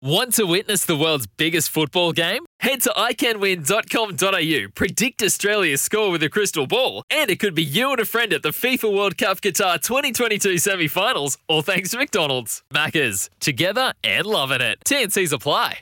Want to witness the world's biggest football game? Head to iCanWin.com.au, predict Australia's score with a crystal ball, and it could be you and a friend at the FIFA World Cup Qatar 2022 semi finals, all thanks to McDonald's. Maccas, together and loving it. TNC's apply.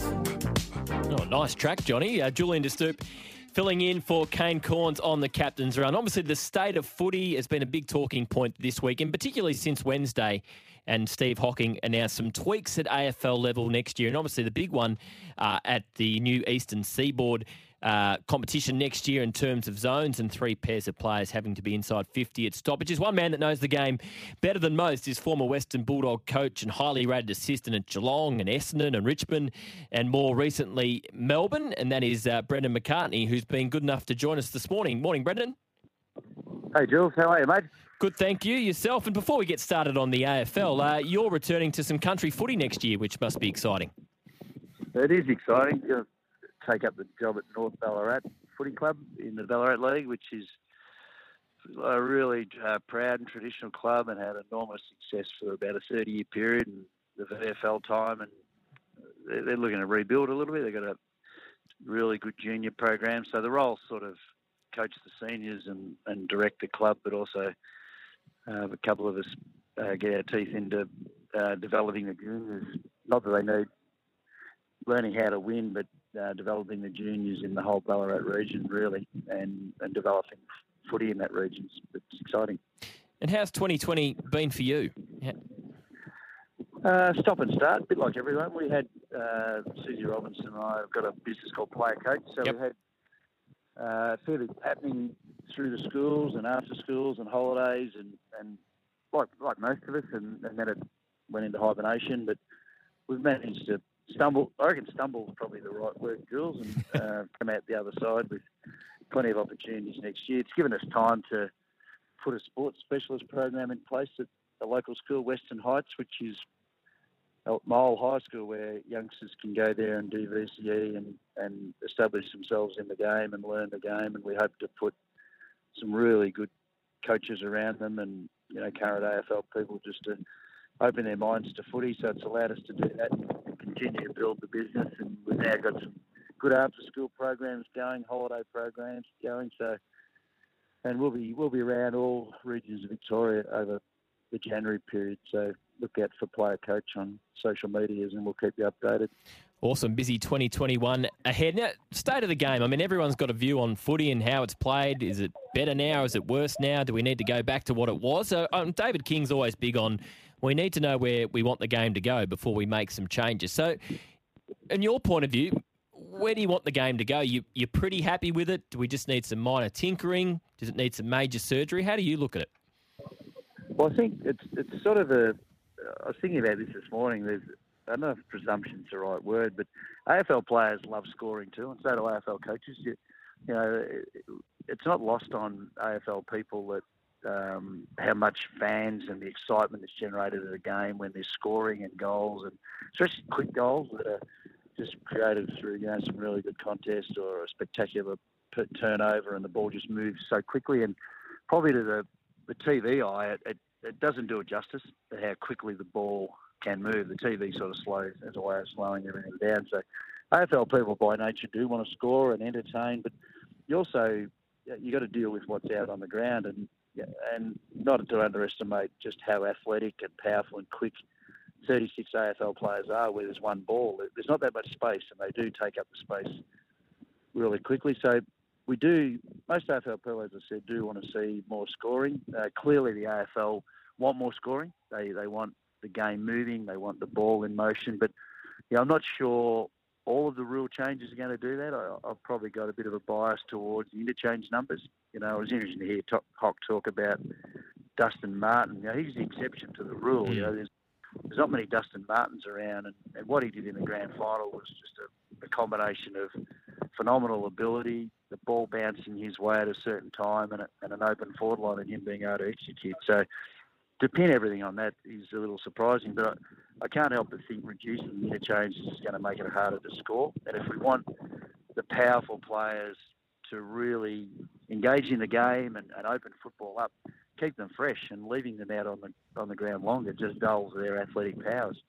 Oh, nice track, Johnny. Uh, Julian De Stoop filling in for Kane Cornes on the captain's run. Obviously, the state of footy has been a big talking point this week, and particularly since Wednesday and Steve Hocking announced some tweaks at AFL level next year. And obviously, the big one uh, at the new Eastern Seaboard uh, competition next year in terms of zones and three pairs of players having to be inside 50 at stoppages. One man that knows the game better than most is former Western Bulldog coach and highly rated assistant at Geelong and Essendon and Richmond and more recently Melbourne, and that is uh, Brendan McCartney, who's been good enough to join us this morning. Morning, Brendan. Hey, Jules. How are you, mate? Good, thank you. Yourself. And before we get started on the AFL, uh, you're returning to some country footy next year, which must be exciting. It is exciting. to take up the job at North Ballarat Footy Club in the Ballarat League, which is a really uh, proud and traditional club and had enormous success for about a 30 year period and the VFL time. And they're, they're looking to rebuild a little bit. They've got a really good junior program. So the role sort of coach the seniors and, and direct the club, but also uh, a couple of us uh, get our teeth into uh, developing the juniors. Not that they need learning how to win, but uh, developing the juniors in the whole Ballarat region, really, and, and developing footy in that region. It's exciting. And how's 2020 been for you? Yeah. Uh, stop and start, a bit like everyone. We had uh, Susie Robinson and I have got a business called Player Coach, so yep. we had uh, fairly happening through the schools and after schools and holidays and, and like like most of us, and, and then it went into hibernation. But we've managed to stumble. I reckon stumble is probably the right word, Jules, and uh, come out the other side with plenty of opportunities next year. It's given us time to put a sports specialist program in place at the local school, Western Heights, which is my old high school where youngsters can go there and do VCE and, and establish themselves in the game and learn the game. And we hope to put some really good coaches around them and, you know, current AFL people just to open their minds to footy. So it's allowed us to do that and continue to build the business. And we've now got some good after school programs going, holiday programs going. So, and we'll be, we'll be around all regions of Victoria over the January period. So look out for Player Coach on social medias and we'll keep you updated. Awesome. Busy 2021 ahead. Now, state of the game. I mean, everyone's got a view on footy and how it's played. Is it better now? Is it worse now? Do we need to go back to what it was? So, um, David King's always big on we need to know where we want the game to go before we make some changes. So, in your point of view, where do you want the game to go? You, you're pretty happy with it? Do we just need some minor tinkering? Does it need some major surgery? How do you look at it? Well, I think it's it's sort of a I was thinking about this this morning. There's I don't know if presumption's the right word, but AFL players love scoring too, and so do AFL coaches. You, you know, it's not lost on AFL people that um, how much fans and the excitement that's generated at a game when there's scoring and goals, and especially quick goals that are just created through you know some really good contest or a spectacular turnover, and the ball just moves so quickly. And probably to the the TV eye, it, it it doesn't do it justice how quickly the ball can move. The TV sort of slows as a way of slowing everything down. So AFL people by nature do want to score and entertain, but you also you got to deal with what's out on the ground and and not to underestimate just how athletic and powerful and quick 36 AFL players are. Where there's one ball, there's not that much space, and they do take up the space really quickly. So we do, most AFL players, as I said, do want to see more scoring. Uh, clearly, the AFL want more scoring. They they want the game moving. They want the ball in motion. But yeah, I'm not sure all of the rule changes are going to do that. I, have probably got a bit of a bias towards the interchange numbers. You know, it was interesting to hear Hock talk about Dustin Martin. Know, he's the exception to the rule. You know, hmm. there's there's not many Dustin Martins around, and, and what he did in the grand final was just a, a combination of phenomenal ability, the ball bouncing his way at a certain time, and, a, and an open forward line, and him being able to execute. So to pin everything on that is a little surprising, but I, I can't help but think reducing the interchange is going to make it harder to score. And if we want the powerful players to really engage in the game and, and open football up, keep them fresh, and leaving them out on the on the ground longer just dulls their athletic powers.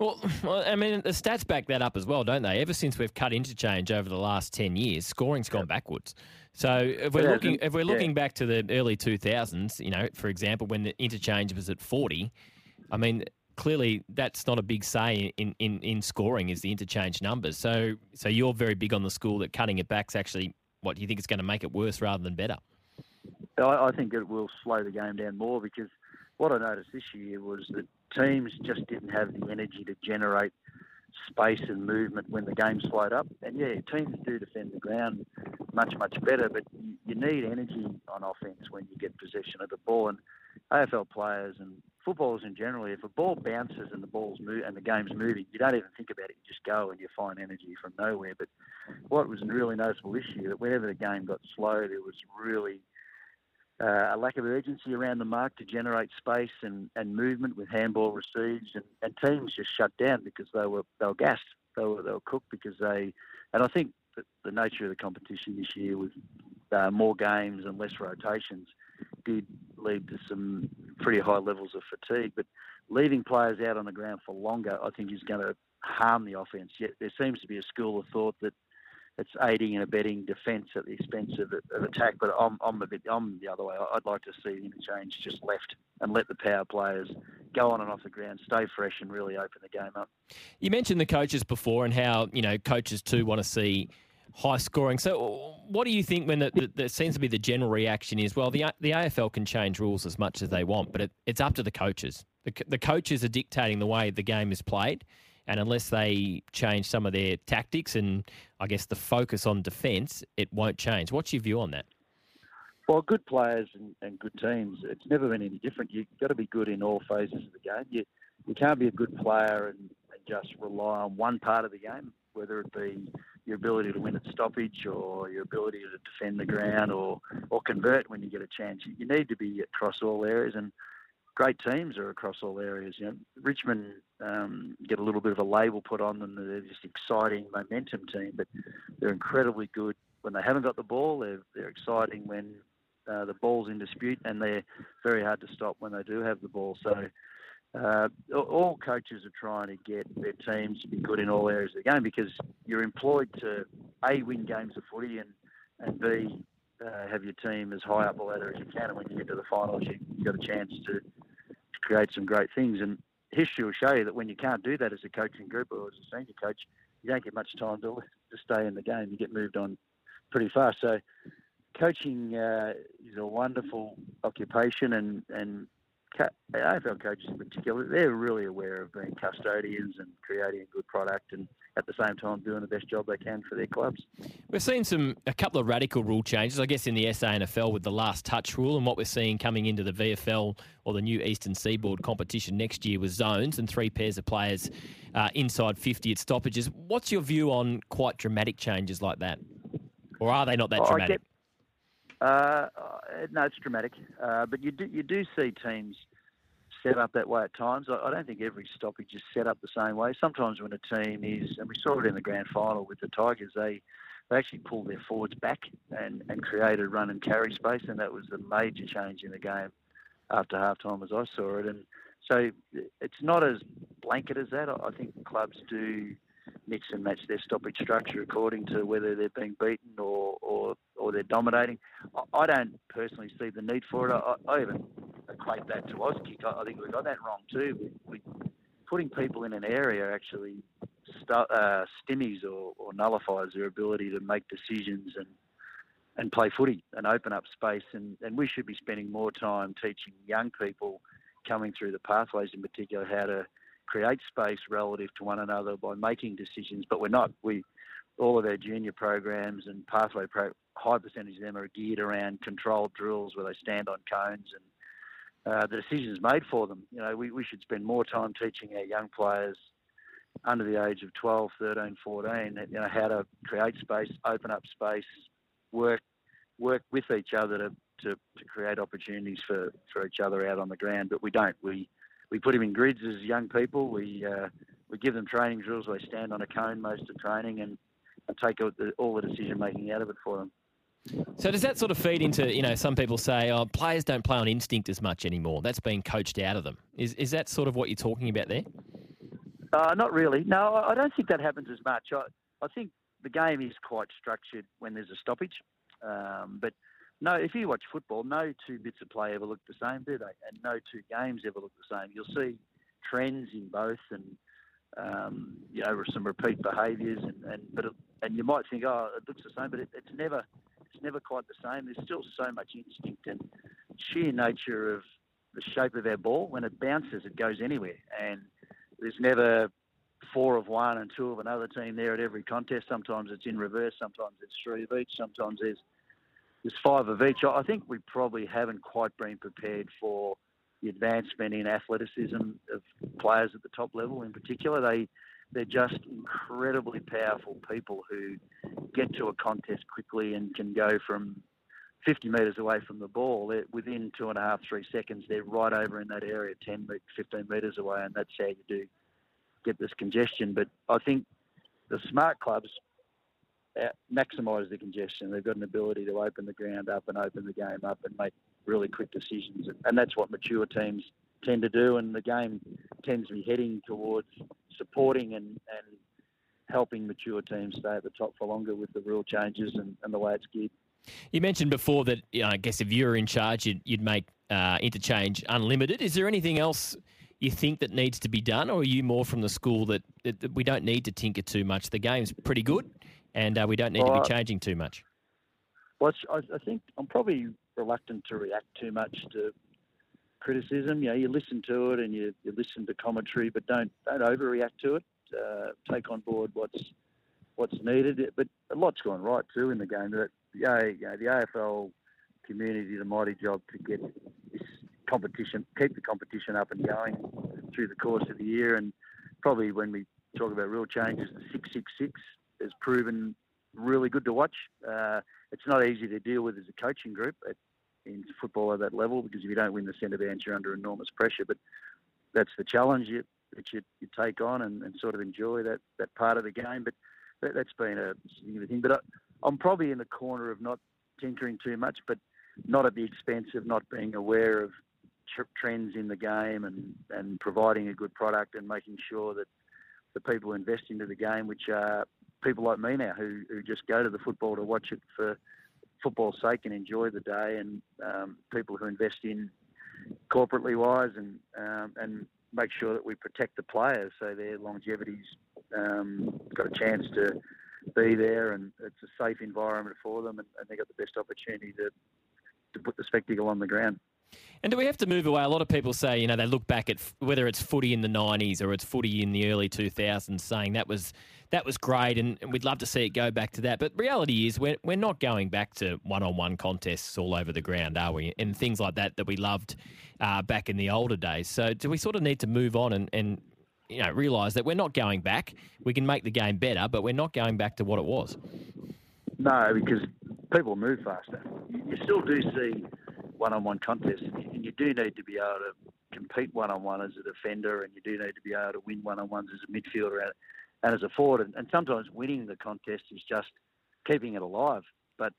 Well, I mean, the stats back that up as well, don't they? Ever since we've cut interchange over the last ten years, scoring's gone backwards. So if we're looking if we're looking yeah. back to the early two thousands, you know, for example, when the interchange was at forty, I mean, clearly that's not a big say in, in, in scoring is the interchange numbers. So so you're very big on the school that cutting it back's actually what do you think it's going to make it worse rather than better? I, I think it will slow the game down more because what I noticed this year was that teams just didn't have the energy to generate space and movement when the game slowed up. And yeah, teams do defend the ground much, much better, but you need energy on offense when you get possession of the ball. And AFL players and footballers in general, if a ball bounces and the ball's move and the game's moving, you don't even think about it. You just go and you find energy from nowhere. But what was a really noticeable issue that whenever the game got slow, there was really uh, a lack of urgency around the mark to generate space and, and movement with handball receives, and, and teams just shut down because they were they were gassed, they were they were cooked because they, and I think that the nature of the competition this year with uh, more games and less rotations did lead to some pretty high levels of fatigue. But leaving players out on the ground for longer, I think, is going to harm the offense. Yet there seems to be a school of thought that it's aiding and abetting defence at the expense of, of attack. But I'm, I'm a bit I'm the other way. I'd like to see the interchange just left and let the power players go on and off the ground, stay fresh, and really open the game up. You mentioned the coaches before and how you know coaches too want to see high scoring. So, what do you think when the, the, there seems to be the general reaction is, well, the the AFL can change rules as much as they want, but it, it's up to the coaches. The, the coaches are dictating the way the game is played. And unless they change some of their tactics and I guess the focus on defence, it won't change. What's your view on that? Well, good players and, and good teams, it's never been any different. You've got to be good in all phases of the game. You, you can't be a good player and, and just rely on one part of the game, whether it be your ability to win at stoppage or your ability to defend the ground or, or convert when you get a chance. You need to be across all areas. And great teams are across all areas. You know, Richmond um, get a little bit of a label put on them. They're just exciting momentum team, but they're incredibly good when they haven't got the ball. They're they're exciting when uh, the ball's in dispute, and they're very hard to stop when they do have the ball. So. Uh, all coaches are trying to get their teams to be good in all areas of the game because you're employed to a win games of footy and and b uh, have your team as high up the ladder as you can. And when you get to the finals, you, have got a chance to, to create some great things. And history will show you that when you can't do that as a coaching group or as a senior coach, you don't get much time to, to stay in the game. You get moved on pretty fast. So coaching uh, is a wonderful occupation, and and AFL coaches in particular, they're really aware of being custodians and creating a good product and at the same time doing the best job they can for their clubs. We've seen some a couple of radical rule changes, I guess, in the SANFL with the last touch rule, and what we're seeing coming into the VFL or the new Eastern Seaboard competition next year with zones and three pairs of players uh, inside 50 at stoppages. What's your view on quite dramatic changes like that? Or are they not that dramatic? Uh, no, it's dramatic, uh, but you do you do see teams set up that way at times. I, I, don't think every stoppage is set up the same way. Sometimes when a team is, and we saw it in the grand final with the Tigers, they they actually pulled their forwards back and, and created run and carry space, and that was the major change in the game after halftime as I saw it. And so it's not as blanket as that. I think clubs do mix and match their stoppage structure according to whether they're being beaten or, or, or they're dominating. I, don't personally see the need for it. I, I even equate that to Auskick. I, I think we got that wrong too. We, we, putting people in an area actually stu- uh, stimmies or, or nullifies their ability to make decisions and and play footy and open up space. And, and we should be spending more time teaching young people coming through the pathways in particular how to create space relative to one another by making decisions, but we're not. We all of our junior programs and pathway pro, high percentage of them are geared around controlled drills where they stand on cones and uh, the decisions made for them. You know, we, we should spend more time teaching our young players under the age of 12, 13, 14, you know, how to create space, open up space, work work with each other to, to, to create opportunities for, for each other out on the ground. But we don't. We we put them in grids as young people. We uh, we give them training drills. They stand on a cone most of the training and, and take all the, all the decision making out of it for them. So does that sort of feed into you know some people say oh players don't play on instinct as much anymore that's being coached out of them is is that sort of what you're talking about there? Uh, not really. No, I don't think that happens as much. I, I think the game is quite structured when there's a stoppage. Um, but no, if you watch football, no two bits of play ever look the same, do they? And no two games ever look the same. You'll see trends in both, and um, you know some repeat behaviours, and, and but it, and you might think, oh, it looks the same, but it, it's never never quite the same. There's still so much instinct and sheer nature of the shape of our ball. When it bounces, it goes anywhere, and there's never four of one and two of another team there at every contest. Sometimes it's in reverse, sometimes it's three of each, sometimes there's there's five of each. I think we probably haven't quite been prepared for the advancement in athleticism of players at the top level in particular. They they're just incredibly powerful people who get to a contest quickly and can go from 50 metres away from the ball. They're within two and a half, three seconds, they're right over in that area, 10, 15 metres away, and that's how you do get this congestion. But I think the smart clubs uh, maximise the congestion. They've got an ability to open the ground up and open the game up and make really quick decisions. And that's what mature teams tend to do. And the game tends to be heading towards supporting and, and helping mature teams stay at the top for longer with the rule changes and, and the way it's geared. You mentioned before that you know, I guess if you were in charge, you'd, you'd make uh, interchange unlimited. Is there anything else you think that needs to be done, or are you more from the school that, that, that we don't need to tinker too much? The game's pretty good, and uh, we don't need well, to be changing too much. Well, I, I think I'm probably reluctant to react too much to criticism. You you listen to it and you, you listen to commentary, but don't don't overreact to it. Uh, take on board what's what's needed. But a lot's gone right too in the game. That yeah, you know, the AFL community did a mighty job to get this competition, keep the competition up and going through the course of the year. And probably when we talk about real changes, the 666 has proven really good to watch. Uh, it's not easy to deal with as a coaching group at, in football at that level because if you don't win the centre bounce, you're under enormous pressure. But that's the challenge you, that you, you take on and, and, sort of enjoy that, that part of the game. But that, has been a significant thing. But I, I'm probably in the corner of not tinkering too much, but not at the expense of not being aware of trends in the game and, and providing a good product and making sure that the people invest into the game, which are people like me now who, who just go to the football to watch it for football's sake and enjoy the day, and um, people who invest in corporately wise and um, and make sure that we protect the players so their longevity's um, got a chance to be there and it's a safe environment for them and, and they got the best opportunity to to put the spectacle on the ground. And do we have to move away? A lot of people say, you know, they look back at whether it's footy in the 90s or it's footy in the early 2000s, saying that was that was great and, we'd love to see it go back to that. But reality is, we're, we're not going back to one on one contests all over the ground, are we? And things like that that we loved uh, back in the older days. So do we sort of need to move on and, and you know, realise that we're not going back? We can make the game better, but we're not going back to what it was. No, because people move faster. You still do see one-on-one contests, and you do need to be able to compete one-on-one as a defender, and you do need to be able to win one-on-ones as a midfielder and as a forward. And, and sometimes winning the contest is just keeping it alive. But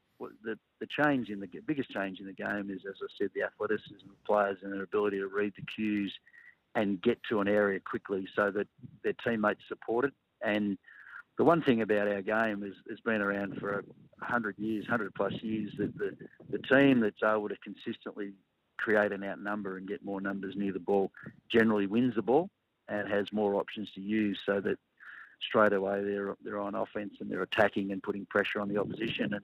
the the change in the biggest change in the game is, as I said, the athleticism of players and their ability to read the cues and get to an area quickly so that their teammates support it. And the one thing about our game is has been around for 100 years, 100 plus years, that the, the team that's able to consistently create an outnumber and get more numbers near the ball generally wins the ball and has more options to use so that straight away they're, they're on offence and they're attacking and putting pressure on the opposition. And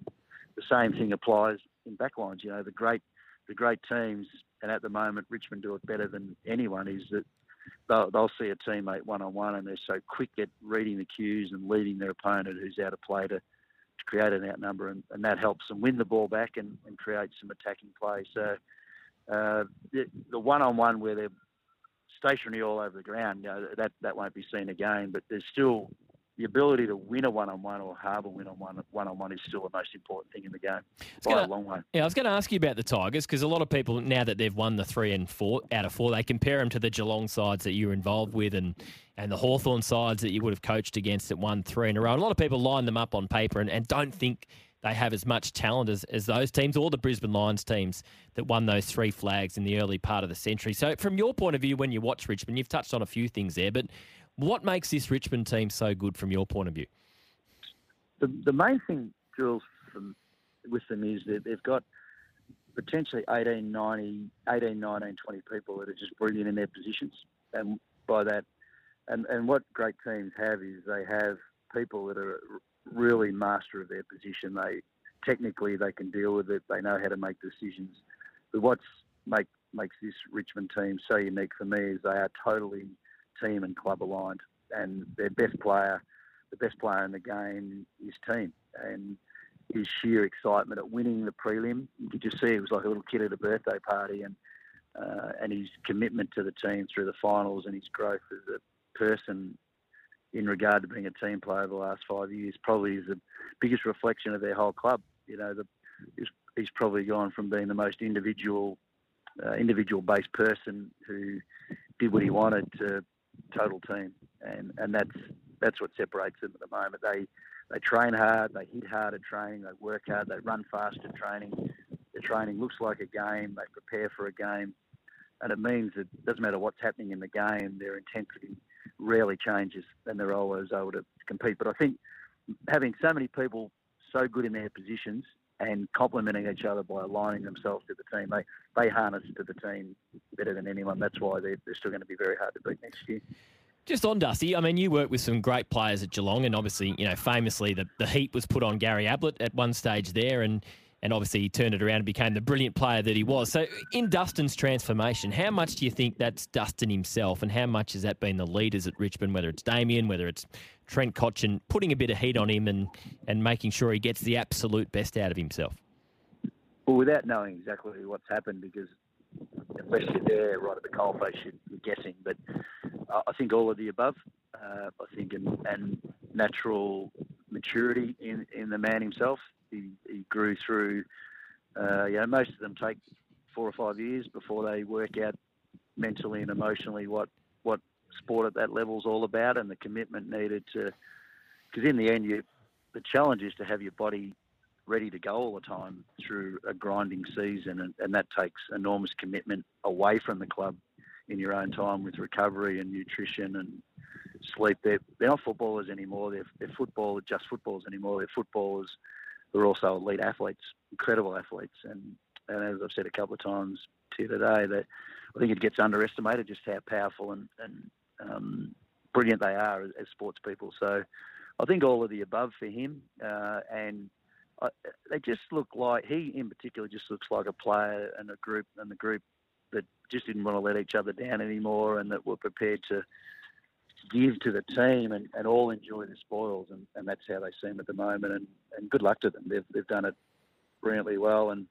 the same thing applies in backlines. You know, the great, the great teams, and at the moment Richmond do it better than anyone, is that they'll, they'll see a teammate one on one, and they're so quick at reading the cues and leading their opponent who's out of play to create an outnumber, and, and that helps them win the ball back and, and create some attacking play. So Uh, the, the one-on-one where they're stationary all over the ground, you know, that that won't be seen again. But there's still the ability to win a one-on-one or have a win-on-one one-on-one is still the most important thing in the game by gonna, a long way. Yeah, I was going to ask you about the Tigers because a lot of people now that they've won the three and four out of four, they compare them to the Geelong sides that you were involved with and and the Hawthorn sides that you would have coached against at one three in a row. And a lot of people line them up on paper and, and don't think they have as much talent as, as those teams or the Brisbane Lions teams that won those three flags in the early part of the century. So, from your point of view, when you watch Richmond, you've touched on a few things there, but what makes this Richmond team so good from your point of view? The, the main thing, Jules, from, with them is that they've got potentially 18, 90, 18, 19, 20 people that are just brilliant in their positions. And by that, and, and what great teams have is they have people that are really master of their position. They technically they can deal with it. They know how to make decisions. But what's make makes this Richmond team so unique for me is they are totally team and club aligned, and their best player, the best player in the game, is team. And his sheer excitement at winning the prelim, you could just see it was like a little kid at a birthday party, and uh, and his commitment to the team through the finals and his growth as a person in regard to being a team player over the last five years probably is the biggest reflection of their whole club. You know, the, he's, he's probably gone from being the most individual, uh, individual based person who did what he wanted to total team, and and that's that's what separates them at the moment. They they train hard, they hit hard at training, they work hard, they run fast at training. The training looks like a game. They prepare for a game, and it means that it doesn't matter what's happening in the game, their intensity rarely changes, and they're always able to compete. But I think having so many people so good in their positions and complementing each other by aligning themselves to the team, they they harness to the team better than anyone. That's why they're, they're still going to be very hard to beat next year. Just on Dusty, I mean, you work with some great players at Geelong, and obviously, you know, famously, the, the heat was put on Gary Ablett at one stage there, and and obviously he turned it around and became the brilliant player that he was. So, in Dustin's transformation, how much do you think that's Dustin himself, and how much has that been the leaders at Richmond, whether it's Damien, whether it's Trent Cotchin, putting a bit of heat on him and, and making sure he gets the absolute best out of himself? Well, without knowing exactly what's happened, because unless you're there right at the coalface, you're guessing. But I think all of the above. Uh, I think and, and natural maturity in, in the man himself he, he grew through. Uh, you know, most of them take four or five years before they work out mentally and emotionally what what sport at that level is all about, and the commitment needed to. Because in the end, you the challenge is to have your body ready to go all the time through a grinding season, and, and that takes enormous commitment away from the club in your own time with recovery and nutrition and sleep. They're, they're not footballers anymore. They're, they're football, just footballers anymore. They're footballers they're also elite athletes, incredible athletes. And, and as I've said a couple of times to you today, that I think it gets underestimated just how powerful and, and um, brilliant they are as, as, sports people. So I think all of the above for him. Uh, and I, they just look like, he in particular just looks like a player and a group and the group that just didn't want to let each other down anymore and that were prepared to give to the team and, and all enjoy the spoils, and, and that's how they seem at the moment. And, and good luck to them. They've, they've done it brilliantly well, and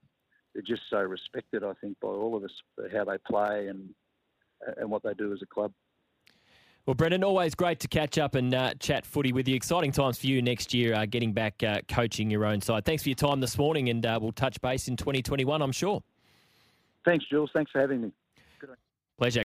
they're just so respected, I think, by all of us for how they play and and what they do as a club. Well, Brendan, always great to catch up and uh, chat footy with you. Exciting times for you next year, uh, getting back uh, coaching your own side. Thanks for your time this morning, and uh, we'll touch base in 2021, I'm sure. Thanks, Jules. Thanks for having me. Pleasure.